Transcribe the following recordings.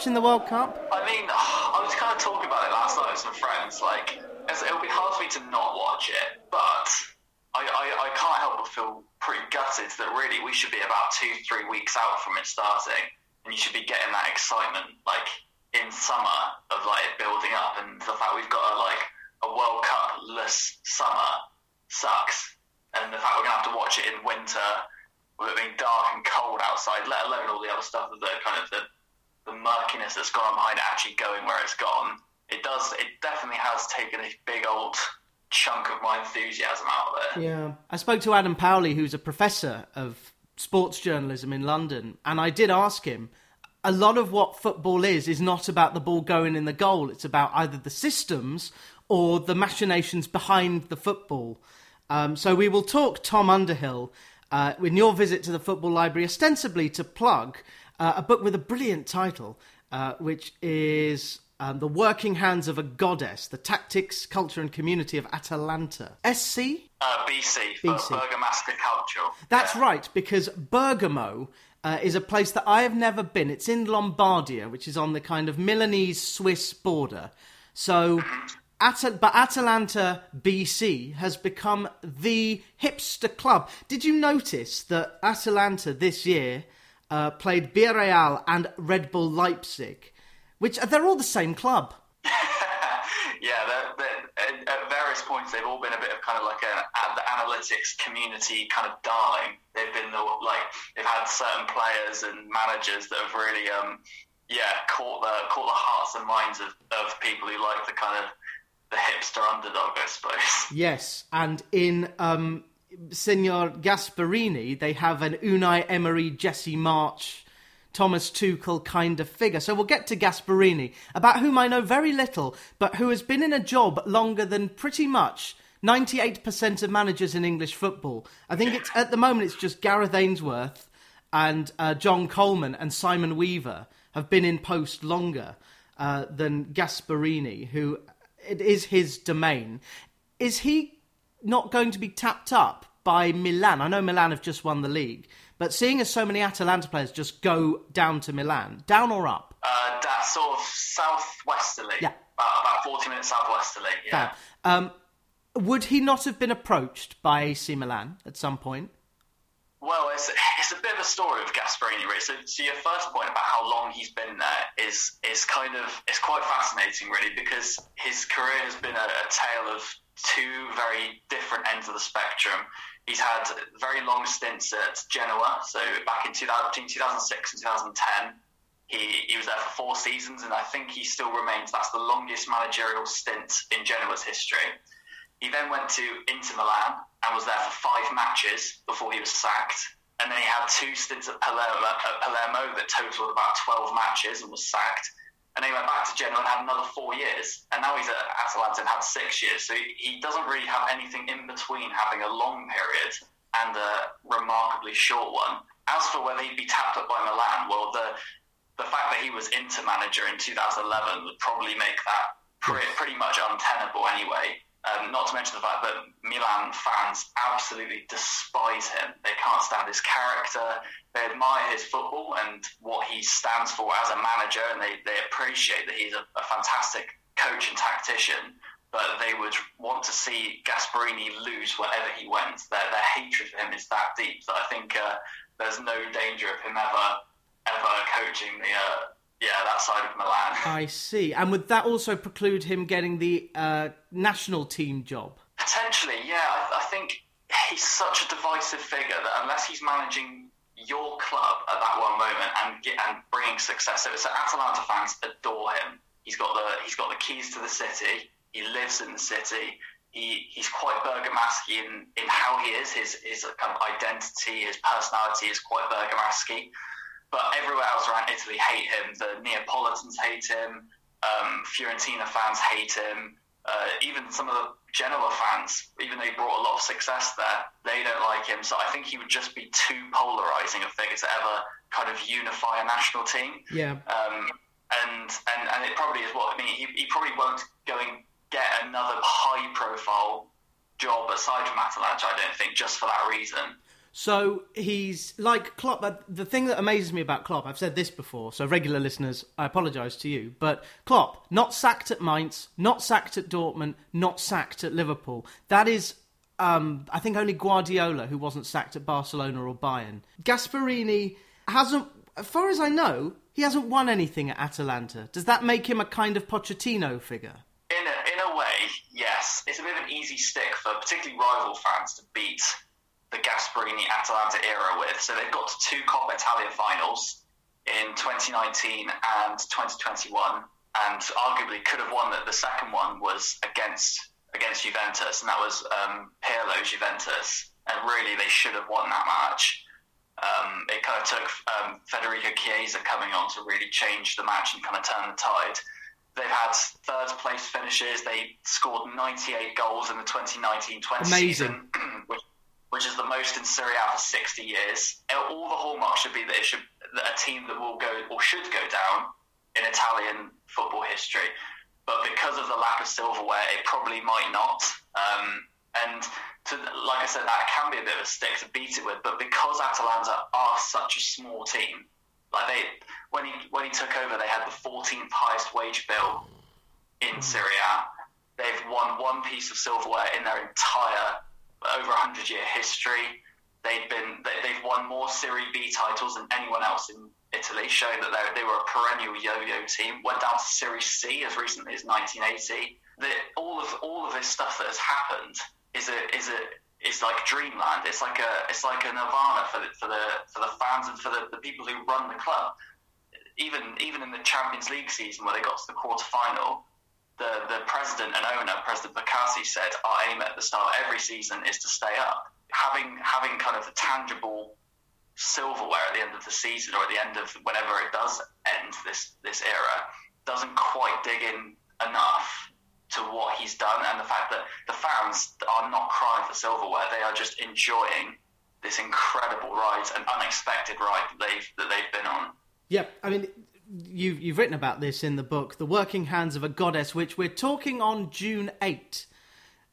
watching the World Cup? I mean, I was kind of talking about it last night with some friends. Like, it would be hard for me to not watch it, but I, I, I can't help but feel pretty gutted that really we should be about two, three weeks out from it starting, and you should be getting that excitement like in summer of like it building up, and the fact we've got a like a World Cup-less summer sucks, and the fact we're gonna have to watch it in winter with it being dark and cold outside, let alone all the other stuff that kind of the the murkiness that's gone on behind actually going where it's gone, it does. It definitely has taken a big old chunk of my enthusiasm out of it. Yeah, I spoke to Adam Powley, who's a professor of sports journalism in London, and I did ask him. A lot of what football is is not about the ball going in the goal. It's about either the systems or the machinations behind the football. Um, so we will talk Tom Underhill uh, in your visit to the Football Library, ostensibly to plug uh, a book with a brilliant title, uh, which is um, The Working Hands of a Goddess The Tactics, Culture, and Community of Atalanta. SC? Uh, BC, for BC. Culture. That's Yeah. right, because Bergamo uh, is a place that I have never been. It's in Lombardia, which is on the kind of Milanese Swiss border. So, At- but Atalanta BC has become the hipster club. Did you notice that Atalanta this year uh, played Villarreal and Red Bull Leipzig, which they're all the same club? yeah, they're, they're, at, various points they've all been a bit of kind of like a, a- the analytics community kind of darling. They've been the like they've had certain players and managers that have really um yeah caught the caught the hearts and minds of, of people who like the kind of the hipster underdog, I suppose. Yes, and in um, Signor Gasperini, they have an Unai Emery, Jesse Marsch, Thomas Tuchel kind of figure. So we'll get to Gasperini, about whom I know very little, but who has been in a job longer than pretty much 98% of managers in English football. I think it's at the moment it's just Gareth Ainsworth and uh, John Coleman and Simon Weaver have been in post longer uh, than Gasperini, who it is his domain. Is he not going to be tapped up by Milan? I know Milan have just won the league, but seeing as so many Atalanta players just go down to Milan, down or up? Uh, that's sort of southwesterly. Yeah. About, about 40 minutes southwesterly, yeah. Um, would he not have been approached by AC Milan at some point? Well, it's, it's a bit of a story of Gasperini, really. So, so your first point about how long he's been there is is kind of it's quite fascinating, really, because his career has been a, a tale of two very different ends of the spectrum. He's had very long stints at Genoa, so back in 2000, between 2006 and 2010. He, he was there for four seasons, and I think he still remains. That's the longest managerial stint in Genoa's history. He then went to Inter Milan and was there for five matches before he was sacked. And then he had two stints at Palermo, at Palermo that totaled about 12 matches and was sacked. And then he went back to Genoa and had another four years. And now he's at Atalanta and had six years. So he doesn't really have anything in between having a long period and a remarkably short one. As for whether he'd be tapped up by Milan, well, the the fact that he was Inter manager in 2011 would probably make that pretty, pretty much untenable anyway. Um, not to mention the fact that Milan fans absolutely despise him. They can't stand his character. They admire his football and what he stands for as a manager, and they, they appreciate that he's a, a fantastic coach and tactician. But they would want to see Gasperini lose wherever he went. Their, their hatred for him is that deep that I think uh, there's no danger of him ever ever coaching the uh, yeah that side of Milan. I see. And would that also preclude him getting the uh, national team job? Potentially, yeah. I, I think he's such a divisive figure that unless he's managing your club at that one moment and get, and bringing success, so, so Atalanta fans adore him. He's got the he's got the keys to the city. He lives in the city. He, he's quite Bergamaschi in, in how he is. His his kind of identity, his personality is quite Bergamaschi. But everywhere else around Italy hate him. The Neapolitans hate him. Um, Fiorentina fans hate him. Uh, even some of the Genoa fans, even though he brought a lot of success there, they don't like him. So I think he would just be too polarizing a figure to ever kind of unify a national team. Yeah. Um, and, and and it probably is what I mean. He, he probably won't go and get another high profile job aside from Atalanta. I don't think just for that reason. So he's like Klopp. The thing that amazes me about Klopp, I've said this before, so regular listeners, I apologise to you, but Klopp, not sacked at Mainz, not sacked at Dortmund, not sacked at Liverpool. That is, um, I think, only Guardiola who wasn't sacked at Barcelona or Bayern. Gasperini hasn't, as far as I know, he hasn't won anything at Atalanta. Does that make him a kind of Pochettino figure? In a, in a way, yes. It's a bit of an easy stick for particularly rival fans to beat the Gasperini Atalanta era with. So they've got to two Coppa Italia finals in 2019 and 2021, and arguably could have won that. The second one was against against Juventus, and that was um, Pirlo's Juventus, and really they should have won that match. Um, it kind of took um, Federico Chiesa coming on to really change the match and kind of turn the tide. They've had third place finishes. They scored 98 goals in the 2019-20 season, which which is the most in Serie A for 60 years. All the hallmarks should be that it should that a team that will go or should go down in Italian football history. But because of the lack of silverware, it probably might not. Um, and to, like I said, that can be a bit of a stick to beat it with. But because Atalanta are such a small team, like they when he when he took over, they had the 14th highest wage bill in Serie A. They've won one piece of silverware in their entire over a hundred year history. They've been they've won more Serie B titles than anyone else in Italy, showing that they were a perennial yo-yo team. Went down to Serie C as recently as 1980. The, all of all of this stuff that has happened is a is a is like dreamland. It's like a it's like a nirvana for the for the for the fans and for the, the people who run the club. Even even in the Champions League season where they got to the quarter final, the, the president and owner, President Percassi, said our aim at the start of every season is to stay up. Having having kind of the tangible silverware at the end of the season or at the end of whenever it does end this this era doesn't quite dig in enough to what he's done and the fact that the fans are not crying for silverware they are just enjoying this incredible ride and unexpected ride that they've that they've been on yeah i mean you've, you've written about this in the book, The Working Hands of a Goddess, which we're talking on June 8.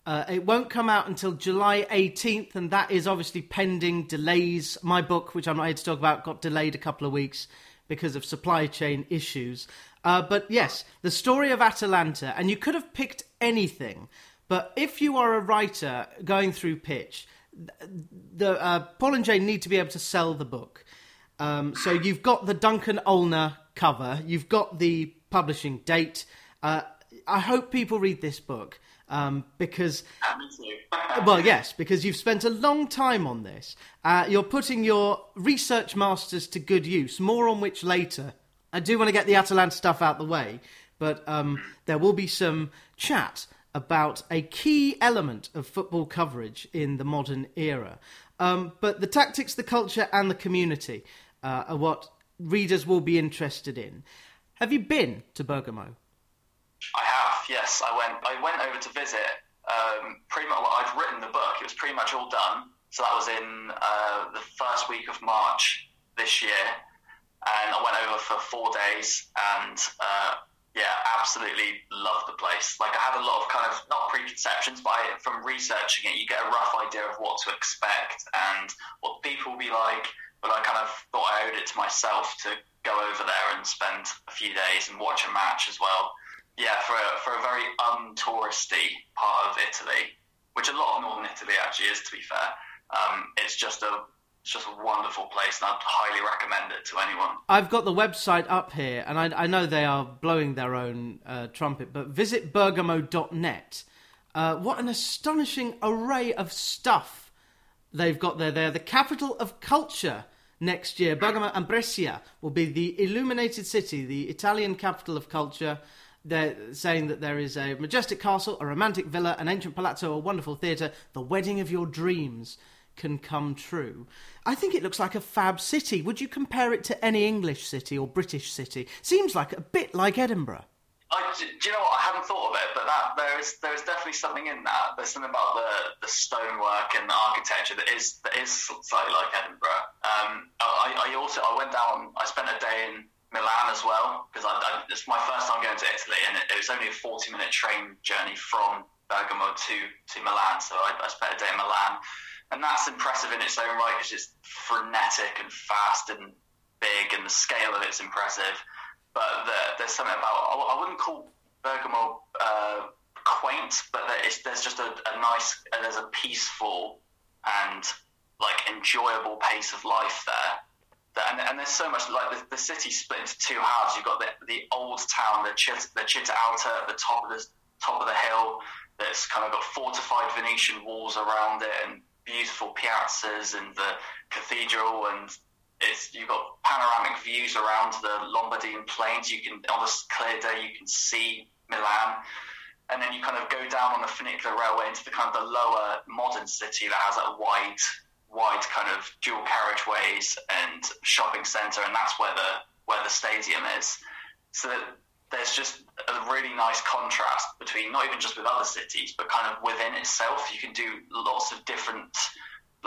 Uh, it won't come out until July 18th, and that is obviously pending delays. My book, which I'm not here to talk about, got delayed a couple of weeks because of supply chain issues. Uh, but yes, the story of Atalanta, and you could have picked anything, but if you are a writer going through pitch, the uh, Paul and Jane need to be able to sell the book. Um, so you've got the Duncan Olner cover. You've got the publishing date. Uh, I hope people read this book um, because, well, yes, because you've spent a long time on this. Uh, you're putting your research masters to good use. More on which later. I do want to get the Atalanta stuff out the way, but um, there will be some chat about a key element of football coverage in the modern era. Um, but the tactics, the culture, and the community uh, are what readers will be interested in. Have you been to Bergamo? I have. Yes, I went. I went over to visit. Um, pretty much. Well, I'd written the book. It was pretty much all done. So that was in uh, the first week of March this year, and I went over for four days, and uh, yeah, absolutely loved the place. Like I had a lot of kind of not preconceptions, but I, from researching it, you get a rough idea of what to expect and what people will be like but I kind of thought I owed it to myself to go over there and spend a few days and watch a match as well. Yeah, for a, for a very untouristy part of Italy, which a lot of northern Italy actually is, to be fair. Um, it's just a it's just a wonderful place, and I'd highly recommend it to anyone. I've got the website up here, and I, I know they are blowing their own uh, trumpet, but visit bergamo.net. Uh, what an astonishing array of stuff they've got there. They're the capital of culture next year. Bergamo and Brescia will be the illuminated city, the Italian capital of culture. They're saying that there is a majestic castle, a romantic villa, an ancient palazzo, a wonderful theatre. The wedding of your dreams can come true. I think it looks like a fab city. Would you compare it to any English city or British city? Seems like a bit like Edinburgh. I, do you know what? I hadn't thought of it, but that there is there is definitely something in that. There's something about the, the stonework and the architecture that is that is slightly like Edinburgh. Um, I, I also I went down. I spent a day in Milan as well because it's my first time going to Italy, and it, it was only a 40 minute train journey from Bergamo to to Milan. So I, I spent a day in Milan. and that's impressive in its own right because it's frenetic and fast and big, and the scale of it's impressive. But the, there's something about I wouldn't call Bergamo uh, quaint, but there's just a, a nice, uh, there's a peaceful and like enjoyable pace of life there. And, and, there's so much like the, the city split into two halves. You've got the, the old town, the Chit, the Città Alta at the top of the top of the hill. That's kind of got fortified Venetian walls around it and beautiful piazzas and the cathedral and it's you've got panoramic views around the Lombardian plains. You can on a clear day you can see Milan, and then you kind of go down on the funicular railway into the kind of the lower modern city that has a wide, wide kind of dual carriageways and shopping centre, and that's where the where the stadium is. So there's just a really nice contrast between not even just with other cities, but kind of within itself. You can do lots of different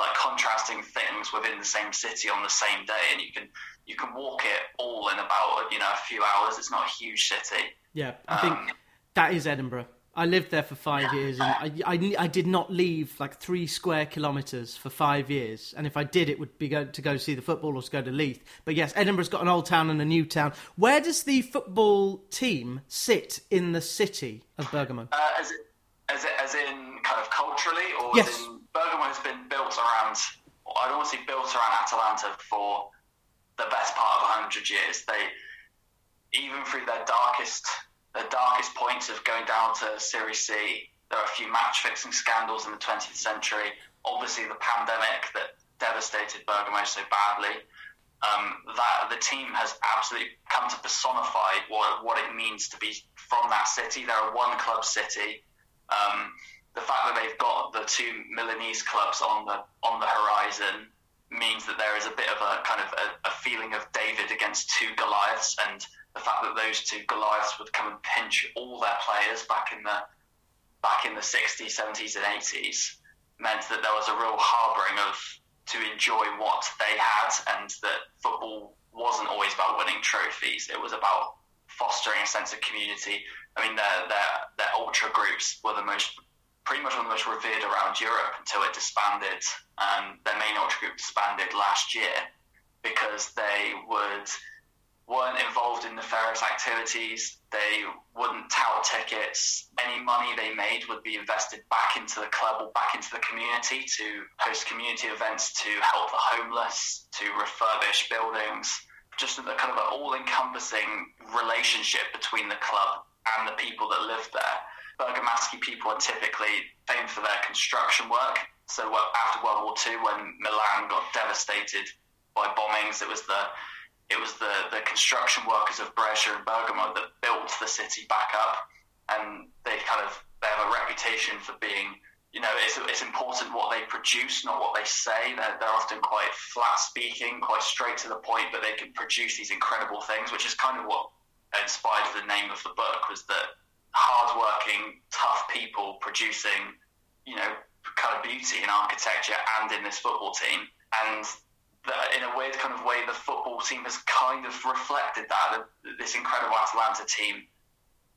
like contrasting things within the same city on the same day, and you can you can walk it all in about you know a few hours. It's not a huge city. Yeah, I think um, that is Edinburgh. I lived there for five years, and I, I, I, did not leave like three square kilometres for five years. And if I did, it would be go, to go see the football or to go to Leith. But yes, Edinburgh's got an old town and a new town. Where does the football team sit in the city of Bergamo? Uh, as, it, as, it, as in kind of culturally, or yes. in, Bergamo has been built around, I'd almost say built around Atalanta for the best part of 100 years. They, even through their darkest the darkest points of going down to Serie C. There are a few match fixing scandals in the 20th century. Obviously, the pandemic that devastated Bergamo so badly. Um, that the team has absolutely come to personify what what it means to be from that city. They're a one club city. Um, the fact that they've got the two Milanese clubs on the on the horizon means that there is a bit of a kind of a, a feeling of David against two Goliaths, and the fact that those two Goliaths would come and pinch all their players back in the back in the 60s, 70s, and 80s meant that there was a real harbouring of to enjoy what they had, and that football wasn't always about winning trophies. It was about fostering a sense of community. I mean, their their their ultra groups were the most pretty much most revered around Europe until it disbanded. Um, their main ultra group disbanded last year because they would weren't involved in nefarious activities. They wouldn't tout tickets. Any money they made would be invested back into the club or back into the community to host community events to help the homeless, to refurbish buildings. Just a kind of an all-encompassing relationship between the club and the people that live there. Bergamaschi people are typically famed for their construction work. So after World War II, when Milan got devastated by bombings, it was the it was the, the construction workers of Brescia and Bergamo that built the city back up, and they kind of they have a reputation for being, you know, it's, it's important what they produce, not what they say. They're, they're often quite flat speaking, quite straight to the point, but they can produce these incredible things, which is kind of what inspired the name of the book was that hardworking, tough people producing, you know, kind of beauty in architecture and in this football team. And in a weird kind of way, the football team has kind of reflected that. This incredible Atalanta team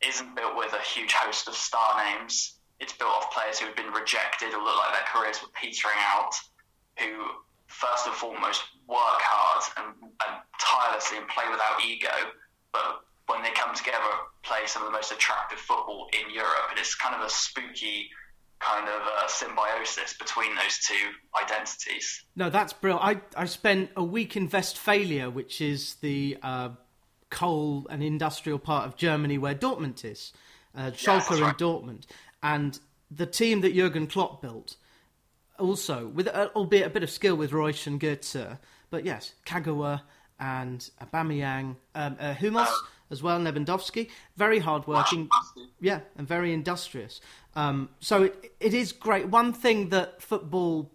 isn't built with a huge host of star names. It's built off players who have been rejected or look like their careers were petering out, who first and foremost work hard and, and tirelessly and play without ego, but when they come together, play some of the most attractive football in Europe. And it's kind of a spooky kind of uh, symbiosis between those two identities. No, that's brilliant. I, I spent a week in Westphalia, which is the uh, coal and industrial part of Germany where Dortmund is, uh, Schalke yes, right. and Dortmund. And the team that Jurgen Klopp built, also, with uh, albeit a bit of skill with Reus and Götze, but yes, Kagawa and Aubameyang, um, uh, Hummels um, as well, Lewandowski, very hardworking, yeah, and very industrious. Um, so it, it is great. One thing that football,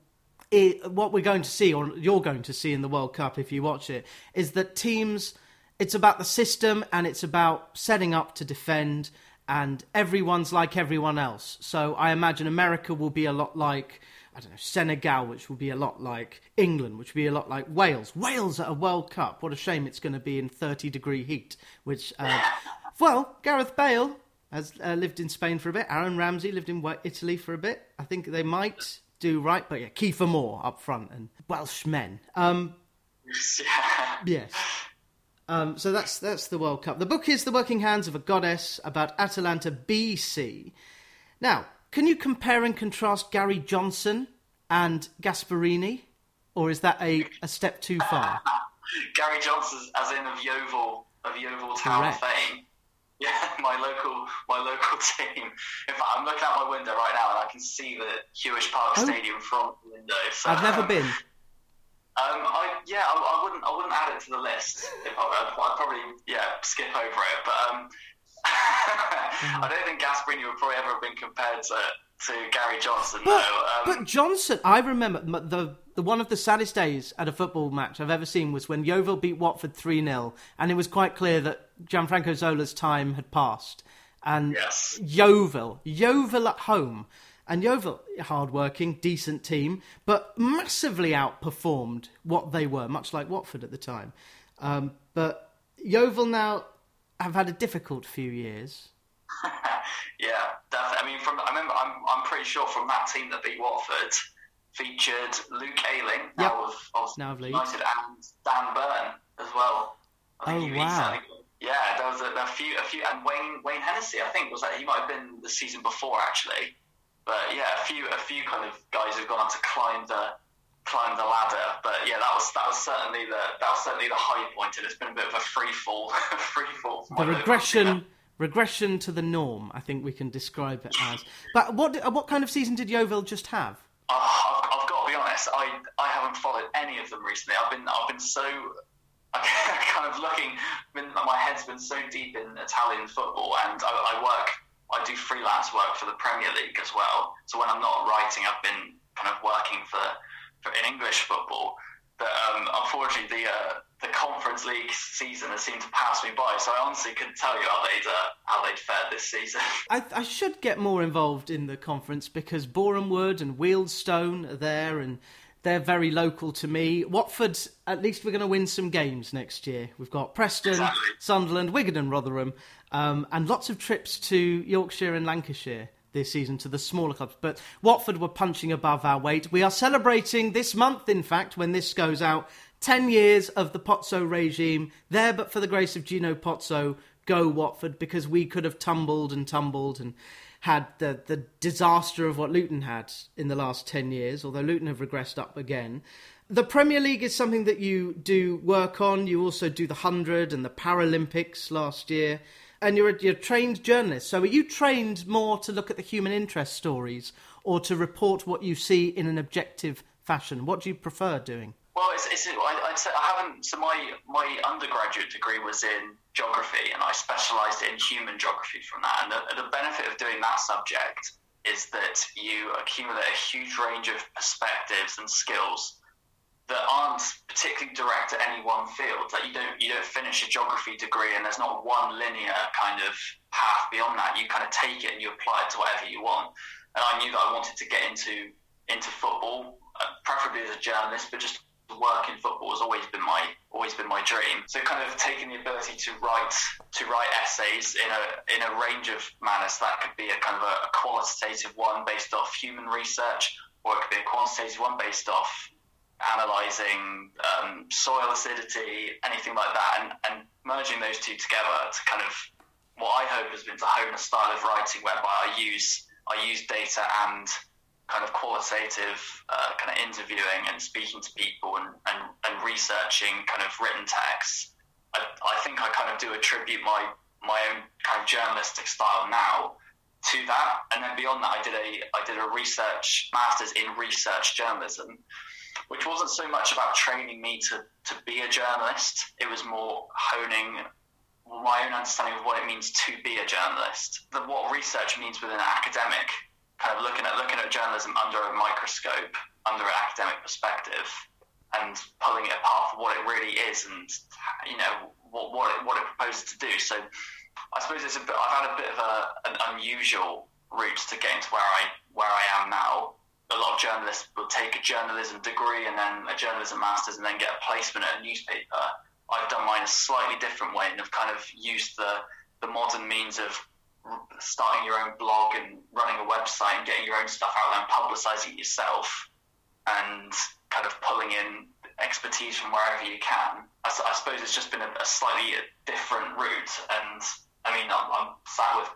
what we're going to see, or you're going to see in the World Cup if you watch it, is that teams, it's about the system and it's about setting up to defend, and everyone's like everyone else. So I imagine America will be a lot like. I don't know, Senegal, which will be a lot like England, which will be a lot like Wales. Wales at a World Cup. What a shame it's going to be in 30 degree heat, which, uh, well, Gareth Bale has uh, lived in Spain for a bit. Aaron Ramsey lived in Italy for a bit. I think they might do right, but yeah, Kiefer Moore up front and Welsh men. Um, yeah. yes. Um, so that's that's the World Cup. The book is The Working Hands of a Goddess about Atalanta BC. Now, can you compare and contrast Gary Johnson and Gasperini, or is that a, a step too far? Gary Johnson, as in of Yeovil, of Yeovil Town Correct. fame. Yeah, my local, my local team. In fact, I'm looking out my window right now and I can see the Huish Park Oh. Stadium from the window. So, I've never um, been. Um, I yeah, I, I wouldn't I wouldn't add it to the list. If I, I'd, I'd probably yeah skip over it. But um, I don't think Gasperini would probably ever have been compared to, to Gary Johnson. But, though. Um, but Johnson, I remember the the one of the saddest days at a football match I've ever seen was when Yeovil beat Watford three 0 and it was quite clear that Gianfranco Zola's time had passed, and Yes. Yeovil, Yeovil at home, and Yeovil, hard-working, decent team, but massively outperformed what they were, much like Watford at the time. Um, but Yeovil now have had a difficult few years. Yeah, definitely. I mean, from I remember, I'm I'm pretty sure from that team that beat Watford featured Luke Ayling, Yep. now of, of Now of Leeds. United, and Dan Burn as well. I think Oh, wow. Yeah, there was a, a few, a few, and Wayne Wayne Hennessy, I think, was that he might have been the season before actually. But yeah, a few, a few kind of guys who've gone on to climb the climb the ladder. But yeah, that was that was certainly the that was certainly the high point, and it's been a bit of a free fall, free fall. the my local team. regression regression to the norm. I think we can describe it as. But what uh, what kind of season did Yeovil just have? Uh, I've, I've got to be honest. I, I haven't followed any of them recently. I've been I've been so kind of looking. Been, my head's been so deep in Italian football, and I, I work. I do freelance work for the Premier League as well. So when I'm not writing, I've been kind of working for in English football. But um, unfortunately, the uh, the Conference League season has seemed to pass me by. So I honestly couldn't tell you how they'd uh, how they'd fared this season. I, I should get more involved in the conference because Boreham Wood and Wealdstone are there and they're very local to me. Watford, at least we're going to win some games next year. We've got Preston, Exactly. Sunderland, Wigan and Rotherham, um, and lots of trips to Yorkshire and Lancashire this season to the smaller clubs. But Watford were punching above our weight. We are celebrating this month, in fact, when this goes out, 10 years of the Pozzo regime. There, but for the grace of Gino Pozzo, go Watford, because we could have tumbled and tumbled and had the, the disaster of what Luton had in the last 10 years, although Luton have regressed up again. The Premier League is something that you do work on. You also do the 100 and the Paralympics last year. And you're a, you're a trained journalist. So are you trained more to look at the human interest stories or to report what you see in an objective fashion? What do you prefer doing? Well, it's, it's, I, I'd say I haven't. So my my undergraduate degree was in geography, and I specialised in human geography from that. And the, the benefit of doing that subject is that you accumulate a huge range of perspectives and skills that aren't particularly direct at any one field. That you don't you don't finish a geography degree and there's not one linear kind of path beyond that. You kind of take it and you apply it to whatever you want. And I knew that I wanted to get into into football, uh, preferably as a journalist, but just work in football has always been my always been my dream. So kind of taking the ability to write to write essays in a in a range of manners. That could be a kind of a, a qualitative one based off human research, or it could be a quantitative one based off analysing um, soil acidity, anything like that, and, and merging those two together to kind of what I hope has been to hone a style of writing whereby I use I use data and kind of qualitative uh, kind of interviewing and speaking to people and, and, and researching kind of written texts. I, I think I kind of do attribute my my own kind of journalistic style now to that, and then beyond that, I did a I did a research masters in research journalism, which wasn't so much about training me to to be a journalist. It was more honing my own understanding of what it means to be a journalist, the, what research means within an academic, kind of looking at looking at journalism under a microscope, under an academic perspective, and pulling it apart for what it really is, and you know what what it, what it proposes to do. So, I suppose it's a bit, I've had a bit of a, an unusual route to getting to where I where I am now. A lot of journalists will take a journalism degree and then a journalism masters and then get a placement at a newspaper. I've done mine a slightly different way and have kind of used the, the modern means of starting your own blog and running a website and getting your own stuff out there and publicizing yourself and kind of pulling in expertise from wherever you can. I, I suppose it's just been a, a, slightly different route. And I mean, I'm, I'm sat with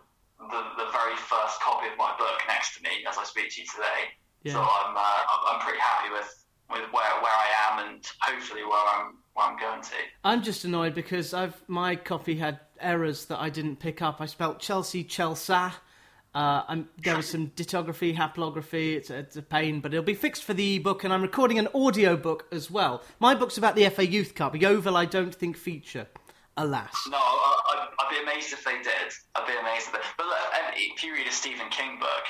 the, the very first copy of my book next to me as I speak to you today. Yeah. So I'm, uh, I'm pretty happy with, with where, where I am and hopefully where I'm where I'm going to. I'm just annoyed because I've my copy had errors that I didn't pick up. I spelt Chelsea Chelsea. Uh, there was some dittography, haplography. It's a, it's a, pain, but it'll be fixed for the ebook, and I'm recording an audio book as well. My book's about the FA Youth Cup. The Oval, I don't think feature. Alas. No, I, would be amazed if they did. I'd be amazed if they. But look, if you read a Stephen King book,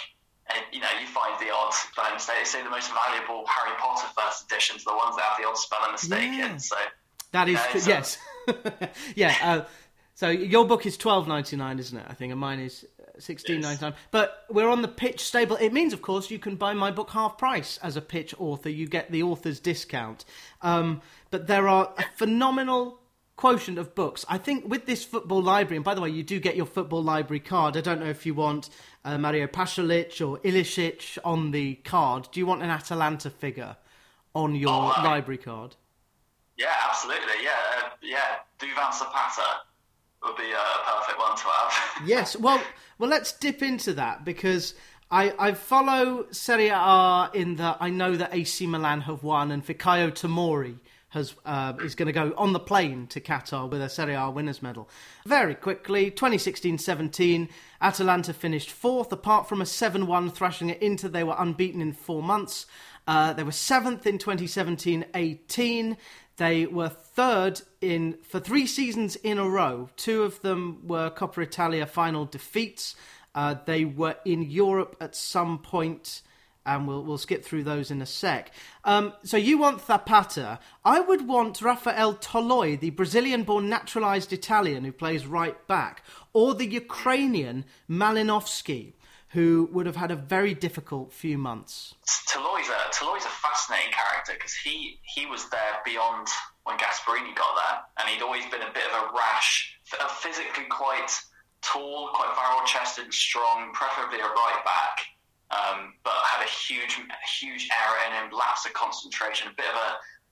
and you know you find the odd spelling mistake. They say the most valuable Harry Potter first editions are the ones that have the odd spelling mistake yeah. in. So that is you know, yes, yeah. Uh, so your book is twelve ninety nine, isn't it? I think, and mine is sixteen ninety nine. But we're on the pitch stable. It means, of course, you can buy my book half price as a pitch author. You get the author's discount. Um, but there are a phenomenal quotient of books. I think with this football library, and by the way, you do get your football library card. I don't know if you want uh, Mario Pasalic or Ilicic on the card. Do you want an Atalanta figure on your oh, library card? Yeah, absolutely. Yeah, uh, yeah. Duvan Zapata would be a perfect one to have. yes. Well, well, let's dip into that because. I, I follow Serie A in that I know that AC Milan have won and Fikayo Tomori has uh, is going to go on the plane to Qatar with a Serie A winners medal. Very quickly, 2016-17, Atalanta finished fourth. Apart from a 7-1 thrashing at Inter, they were unbeaten in four months. Uh, they were seventh in 2017-18. They were third in for three seasons in a row. Two of them were Coppa Italia final defeats. Uh, they were in Europe at some point, and we'll we'll skip through those in a sec. Um, so you want Zapata? I would want Rafael Toloi, the Brazilian-born naturalized Italian who plays right back, or the Ukrainian Malinovsky who would have had a very difficult few months. Toloi's a, Toloi's a fascinating character because he, he was there beyond when Gasperini got there, and he'd always been a bit of a rash, a physically quite tall, quite barrel-chested, strong, preferably a right back, um, but had a huge, huge error in him, lapse of concentration, a bit of a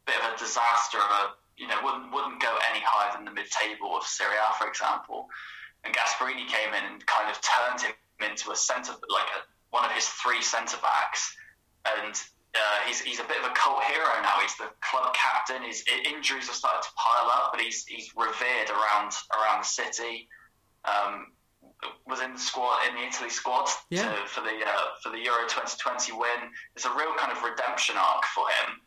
bit of a disaster of a you know wouldn't wouldn't go any higher than the mid-table of Serie A, for example. And Gasperini came in and kind of turned him into a centre, like a, one of his three centre backs, and uh, he's he's a bit of a cult hero now. He's the club captain. His injuries have started to pile up, but he's he's revered around around the city. Um, was in the squad in the Italy squad yeah. to, for the uh, for the Euro 2020 win. It's a real kind of redemption arc for him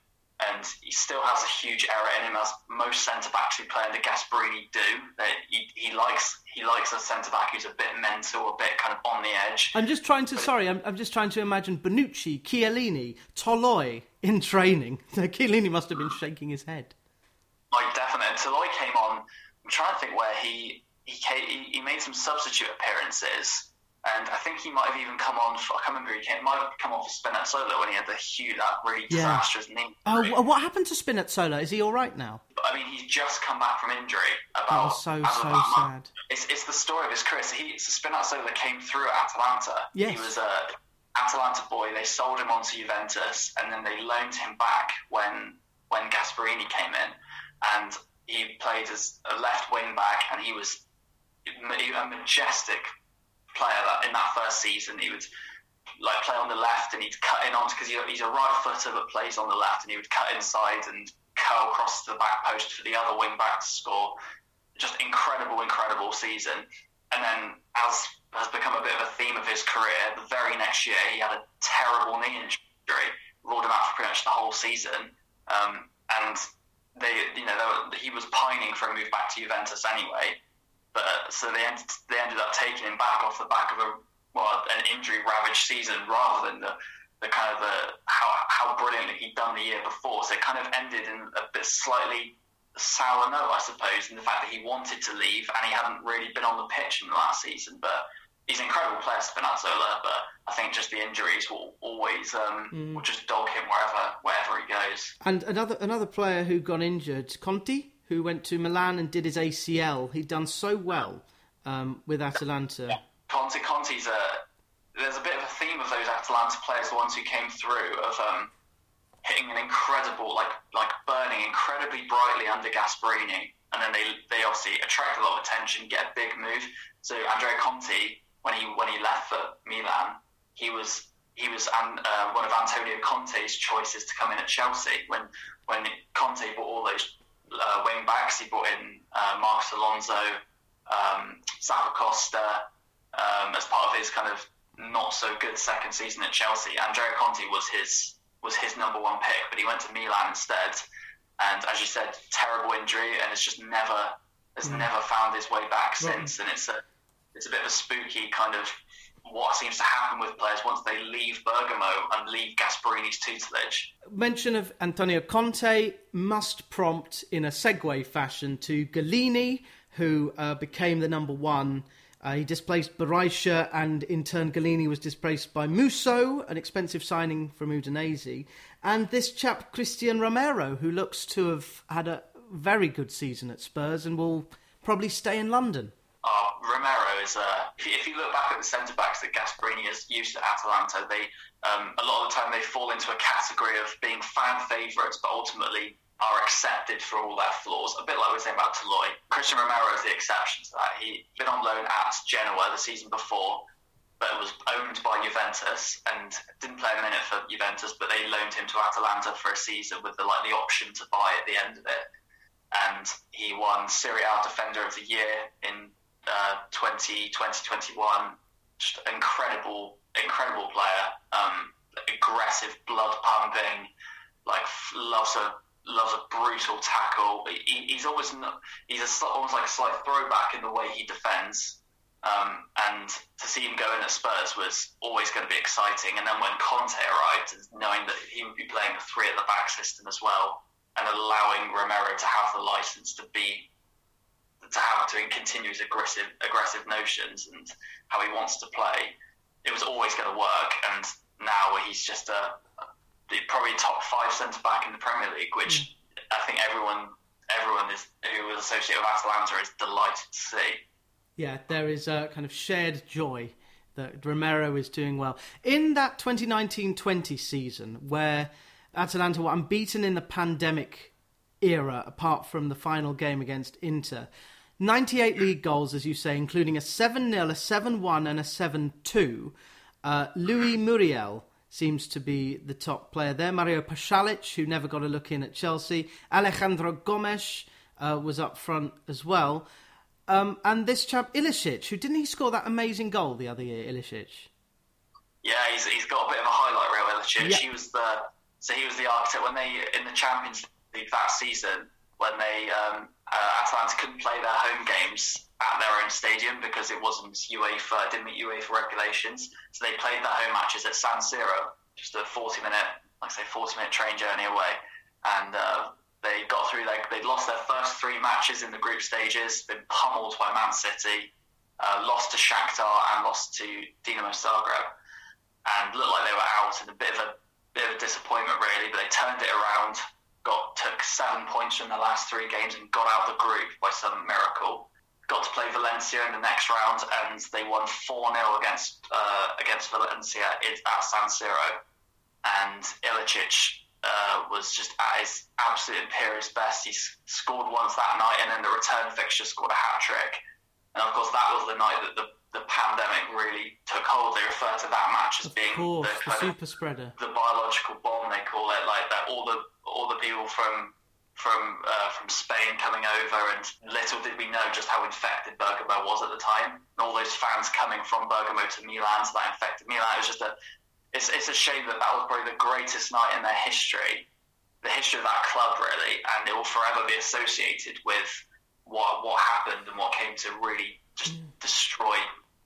and he still has a huge error in him, as most centre backs who play under Gasperini do. He, he likes he likes a centre back who's a bit mental, a bit kind of on the edge. I'm just trying to. But sorry, I'm, I'm just trying to imagine Bonucci, Chiellini, Toloi in training. Chiellini must have been shaking his head. Like definitely, Toloi came on. I'm trying to think where he he came, he made some substitute appearances and I think he might have even come on. For, I can't remember. He came, might have come on for Spinazzola when he had the huge, that really disastrous yeah. knee. Oh, what happened to Spinazzola? Is he all right now? I mean, he's just come back from injury. About oh, so so sad. It's, it's the story of his career. So, he, so Spinazzola came through at Atalanta. Yes. He was a Atalanta boy. They sold him on to Juventus, and then they loaned him back when when Gasperini came in, and he played as a left wing back, and he was a majestic player that in that first season he would like play on the left and he'd cut in on because he, he's a right footer that plays on the left and he would cut inside and curl across to the back post for the other wing back to score. Just incredible, incredible season. And then, as has become a bit of a theme of his career, the very next year he had a terrible knee injury, ruled him out for pretty much the whole season. Um, and they, you know, were, he was pining for a move back to Juventus anyway. But so they ended, they ended up taking him back off the back of a well an injury ravaged season rather than the the kind of the how how brilliantly he'd done the year before. So it kind of ended in a bit slightly sour note, I suppose, in the fact that he wanted to leave and he hadn't really been on the pitch in the last season. But he's an incredible player, Spinazzola. But I think just the injuries will always um, mm. will just dog him wherever wherever he goes. And another another player who got injured, Conti who went to Milan and did his ACL. He'd done so well um, with Atalanta. Conte Conte's a there's a bit of a theme of those Atalanta players, the ones who came through, of um, hitting an incredible, like like burning incredibly brightly under Gasperini, and then they they obviously attract a lot of attention, get a big move. So Andrea Conti, when he when he left for Milan, he was he was uh, one of Antonio Conte's choices to come in at Chelsea. When when Conte bought all those uh, wing backs, he brought in uh, Marcos Alonso, um, Zappacosta, um, as part of his kind of not so good second season at Chelsea. Andrea Conti was his was his number one pick, but he went to Milan instead. And as you said, terrible injury, and it's just never has mm. never found his way back since. And it's a it's a bit of a spooky kind of what seems to happen with players once they leave Bergamo and leave Gasperini's tutelage. Mention of Antonio Conte must prompt in a segue fashion to Gollini, who uh, became the number one uh, he displaced Berisha, and in turn, Gollini was displaced by Musso, an expensive signing from Udinese, and this chap, Cristian Romero, who looks to have had a very good season at Spurs and will probably stay in London. Romero is. Uh, if you look back at the centre backs that Gasperini has used at Atalanta, they um, a lot of the time they fall into a category of being fan favourites, but ultimately are accepted for all their flaws. A bit like we were saying about Toloi. Cristian Romero is the exception to that. He'd been on loan at Genoa the season before, but was owned by Juventus and didn't play a minute for Juventus, but they loaned him to Atalanta for a season with the like the option to buy at the end of it. And he won Serie A Defender of the Year in uh, 20, 2021. Just incredible, incredible player. Um, aggressive, blood pumping, like loves a loves a brutal tackle. He, he's always he's a, almost like a slight throwback in the way he defends. Um, and to see him go in at Spurs was always going to be exciting. And then when Conte arrived, knowing that he would be playing a three at the back system as well, and allowing Romero to have the license to be to have to continue his aggressive aggressive notions and how he wants to play, it was always going to work. And now he's just a probably top five centre back in the Premier League, which mm. I think everyone everyone is who was associated with Atalanta is delighted to see. Yeah, there is a kind of shared joy that Romero is doing well. In that 2019-20 season where Atalanta were unbeaten in the pandemic era apart from the final game against Inter, 98 league goals as you say including a 7-0, a 7-1 and a 7-2. Uh, Luis Muriel seems to be the top player there. Mario Pasalic, who never got a look in at Chelsea. Alejandro Gomez uh, was up front as well. Um, and this chap, Ilicic, who didn't he score that amazing goal the other year, Ilicic? Yeah, he's, he's got a bit of a highlight reel, Ilicic. Yeah. He was the so he was the architect when they in the Champions League that season when they um, uh, Atalanta couldn't play their home games at their own stadium because it wasn't UEFA, didn't meet UEFA regulations. So they played their home matches at San Siro, just a 40 minute, like I say, 40 minute train journey away. And uh, they got through, they, they'd lost their first three matches in the group stages, been pummeled by Man City, uh, lost to Shakhtar and lost to Dinamo Zagreb. And looked like they were out in a bit of a bit of a disappointment, really, but they turned it around, got took seven points from the last three games and got out of the group by some miracle got to play Valencia in the next round, and they won four 0 against uh, against Valencia at San Siro. And Ilicic uh, was just at his absolute imperious best. He scored once that night, and then the return fixture scored a hat trick. And of course, that was the night that the, the pandemic really took hold. They refer to that match as of being course, the, the super spreader, the biological bomb they call it. Like that, all the all the people from from uh, from Spain coming over, and little did we know just how infected Bergamo was at the time. And all those fans coming from Bergamo to Milan, so that infected Milan. It was just a it's, it's a shame that that was probably the greatest night in their history, the history of that club, really, and it will forever be associated with what what happened and what came to really just destroy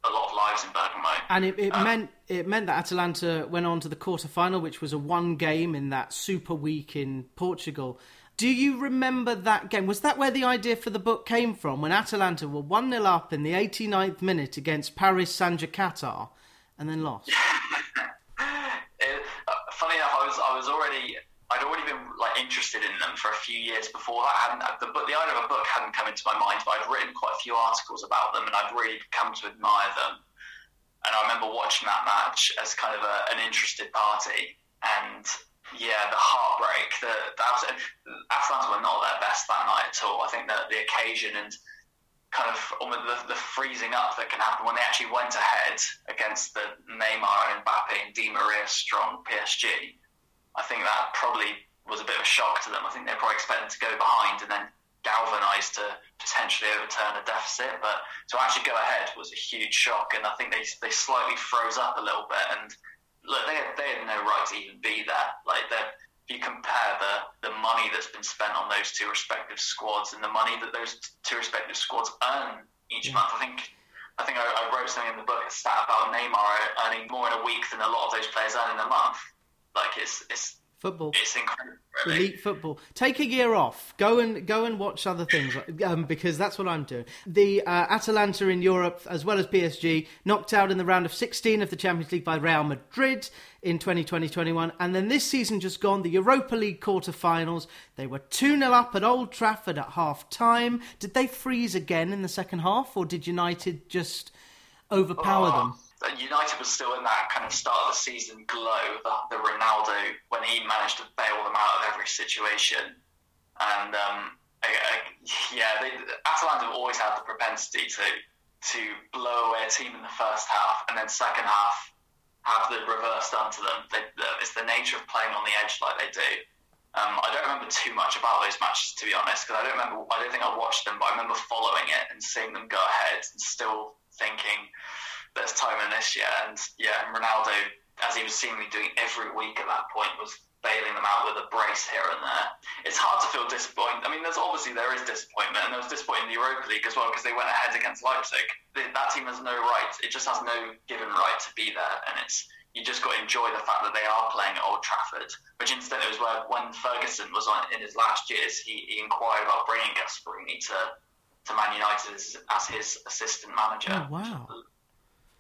a lot of lives in Bergamo. And it, it um, meant it meant that Atalanta went on to the quarter final, which was a one game in that super week in Portugal. Do you remember that game? Was that where the idea for the book came from? When Atalanta were 1 0 up in the 89th minute against Paris Saint Qatar and then lost? it, uh, funny enough, I was, I was already. I'd already been like interested in them for a few years before that. Hadn't, the, the idea of a book hadn't come into my mind, but I'd written quite a few articles about them, and I'd really come to admire them. and I remember watching that match as kind of a, an interested party. And yeah, the heartbreak, the, the Atalanta were not their best that night at all. I think that the occasion and kind of almost the, the freezing up that can happen when they actually went ahead against the Neymar and Mbappe and Di Maria strong PSG. I think that probably was a bit of a shock to them. I think they probably expected to go behind and then galvanised to potentially overturn a deficit. But to actually go ahead was a huge shock, and I think they they slightly froze up a little bit. And look, they had, they had no right to even be there. Like if you compare the the money that's been spent on those two respective squads and the money that those two respective squads earn each mm. month, I think. I think I, I wrote something in the book, a stat about Neymar earning more in a week than a lot of those players earn in a month. Like it's it's Football. It's incredible. Really. Elite football. Take a year off. Go and go and watch other things um, because that's what I'm doing. The uh, Atalanta in Europe, as well as PSG, knocked out in the round of 16 of the Champions League by Real Madrid in 2020-21, and then this season just gone, the Europa League quarter-finals. They were 2 0 up at Old Trafford at half time. Did they freeze again in the second half, or did United just overpower oh. them? United was still in that kind of start of the season glow, the, the Ronaldo, when he managed to bail them out of every situation. And um, I, I, yeah, they, Atalanta have always had the propensity to to blow away a team in the first half, and then second half have the reverse done to them. They, it's the nature of playing on the edge like they do. Um, I don't remember too much about those matches to be honest, because I don't remember. I don't think I watched them, but I remember following it and seeing them go ahead, and still thinking there's time in this year. And yeah, Ronaldo, as he was seemingly doing every week at that point, was bailing them out with a brace here and there. It's hard to feel disappointed. I mean, there's obviously there is disappointment, and there was disappointment in the Europa League as well because they went ahead against Leipzig. That team has no right. It just has no given right to be there, and it's you just got to enjoy the fact that they are playing at Old Trafford. Which incidentally was where when Ferguson was on in his last years, he, he inquired about bringing Gasperini to to Man United as, as his assistant manager. Oh, wow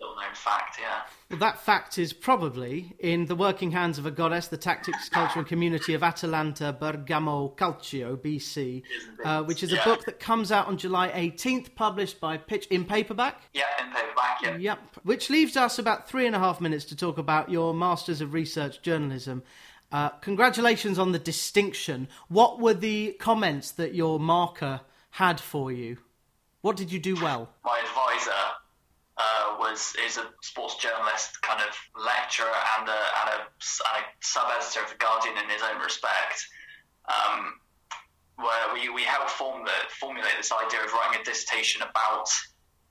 little known fact, yeah. Well, that fact is probably in The Working Hands of a Goddess, the Tactics, Culture and Community of Atalanta Bergamo Calcio, BC, uh, which is a yeah. book that comes out on July 18th, published by Pitch in paperback. Yeah, in paperback, yeah. Yep. Which leaves us about three and a half minutes to talk about your Masters of Research Journalism. Uh, congratulations on the distinction. What were the comments that your marker had for you? What did you do well? My advisor uh, was is a sports journalist, kind of lecturer, and a, and a, a sub editor of the Guardian in his own respect. Um, where we, we helped form the, formulate this idea of writing a dissertation about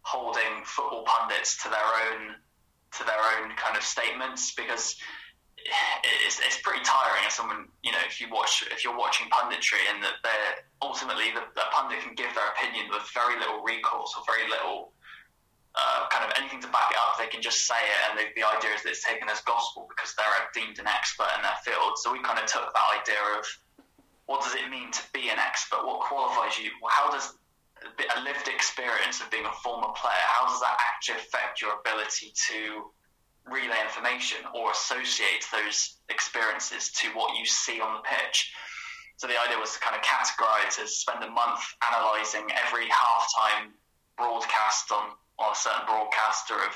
holding football pundits to their own to their own kind of statements because it's, it's pretty tiring as someone you know if you watch if you're watching punditry and that they're ultimately the, the pundit can give their opinion with very little recourse or very little uh, kind of anything to back it up. They can just say it, and the, the idea is that it's taken as gospel because they're deemed an expert in their field. So we kind of took that idea of what does it mean to be an expert? What qualifies you? How does a lived experience of being a former player, how does that actually affect your ability to relay information or associate those experiences to what you see on the pitch? So the idea was to kind of categorize, to spend a month analyzing every halftime broadcast on on a certain broadcaster of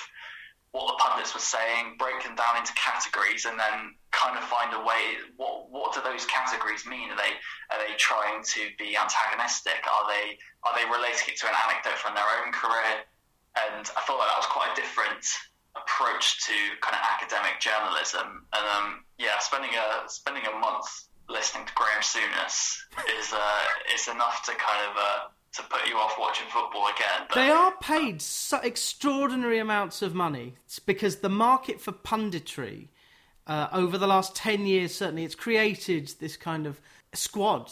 what the pundits were saying, break them down into categories, and then kind of find a way. What what do those categories mean? Are they are they trying to be antagonistic? Are they are they relating it to an anecdote from their own career? And I thought that, that was quite a different approach to kind of academic journalism. And um, yeah, spending a spending a month listening to Graham Souness is uh, is enough to kind of uh, to put you off watching football again. But, they are paid so extraordinary amounts of money it's because the market for punditry uh, over the last 10 years, certainly, it's created this kind of squad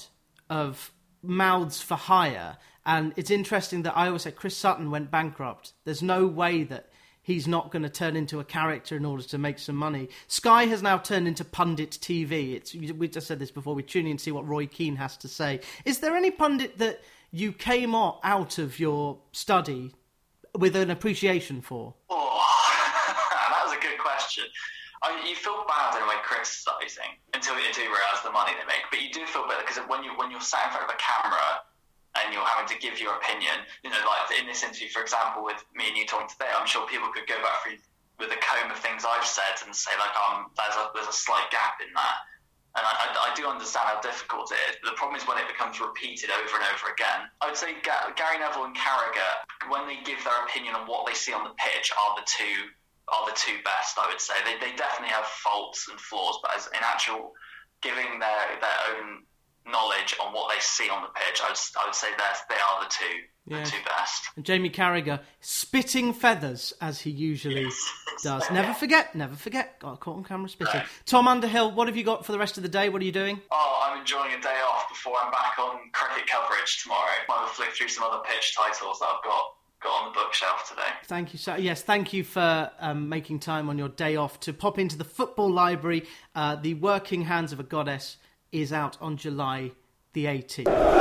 of mouths for hire. And it's interesting that I always say Chris Sutton went bankrupt. There's no way that he's not going to turn into a character in order to make some money. Sky has now turned into pundit TV. It's we just said this before. We tune in and see what Roy Keane has to say. Is there any pundit that you came out of your study with an appreciation for? Oh, that was a good question. I you feel bad in a way criticising until, until you realise the money they make, but you do feel better because when you when you're sat in front of a camera and you're having to give your opinion, you know, like in this interview, for example, with me and you talking today, I'm sure people could go back through with a comb of things I've said and say like um there's a there's a slight gap in that. And I, I, I do understand how difficult it is, but the problem is when it becomes repeated over and over again. I would say Ga- Gary Neville and Carragher, when they give their opinion on what they see on the pitch, are the two are the two best. I would say they, they definitely have faults and flaws, but as in actual giving their their own knowledge on what they see on the pitch, I would, I would say that they are the two Yeah. the two best. And Jamie Carragher spitting feathers as he usually Yes. does. Never forget, never forget. Got caught on camera spitting. Tom Underhill, what have you got for the rest of the day? What are you doing? Oh, I'm enjoying a day off before I'm back on cricket coverage tomorrow. Might have a flick through some other pitch titles that I've got got on the bookshelf today. Thank you, sir. Yes, thank you for um, making time on your day off to pop into the football library. Uh, the Working Hands of a Goddess is out on July the 18th.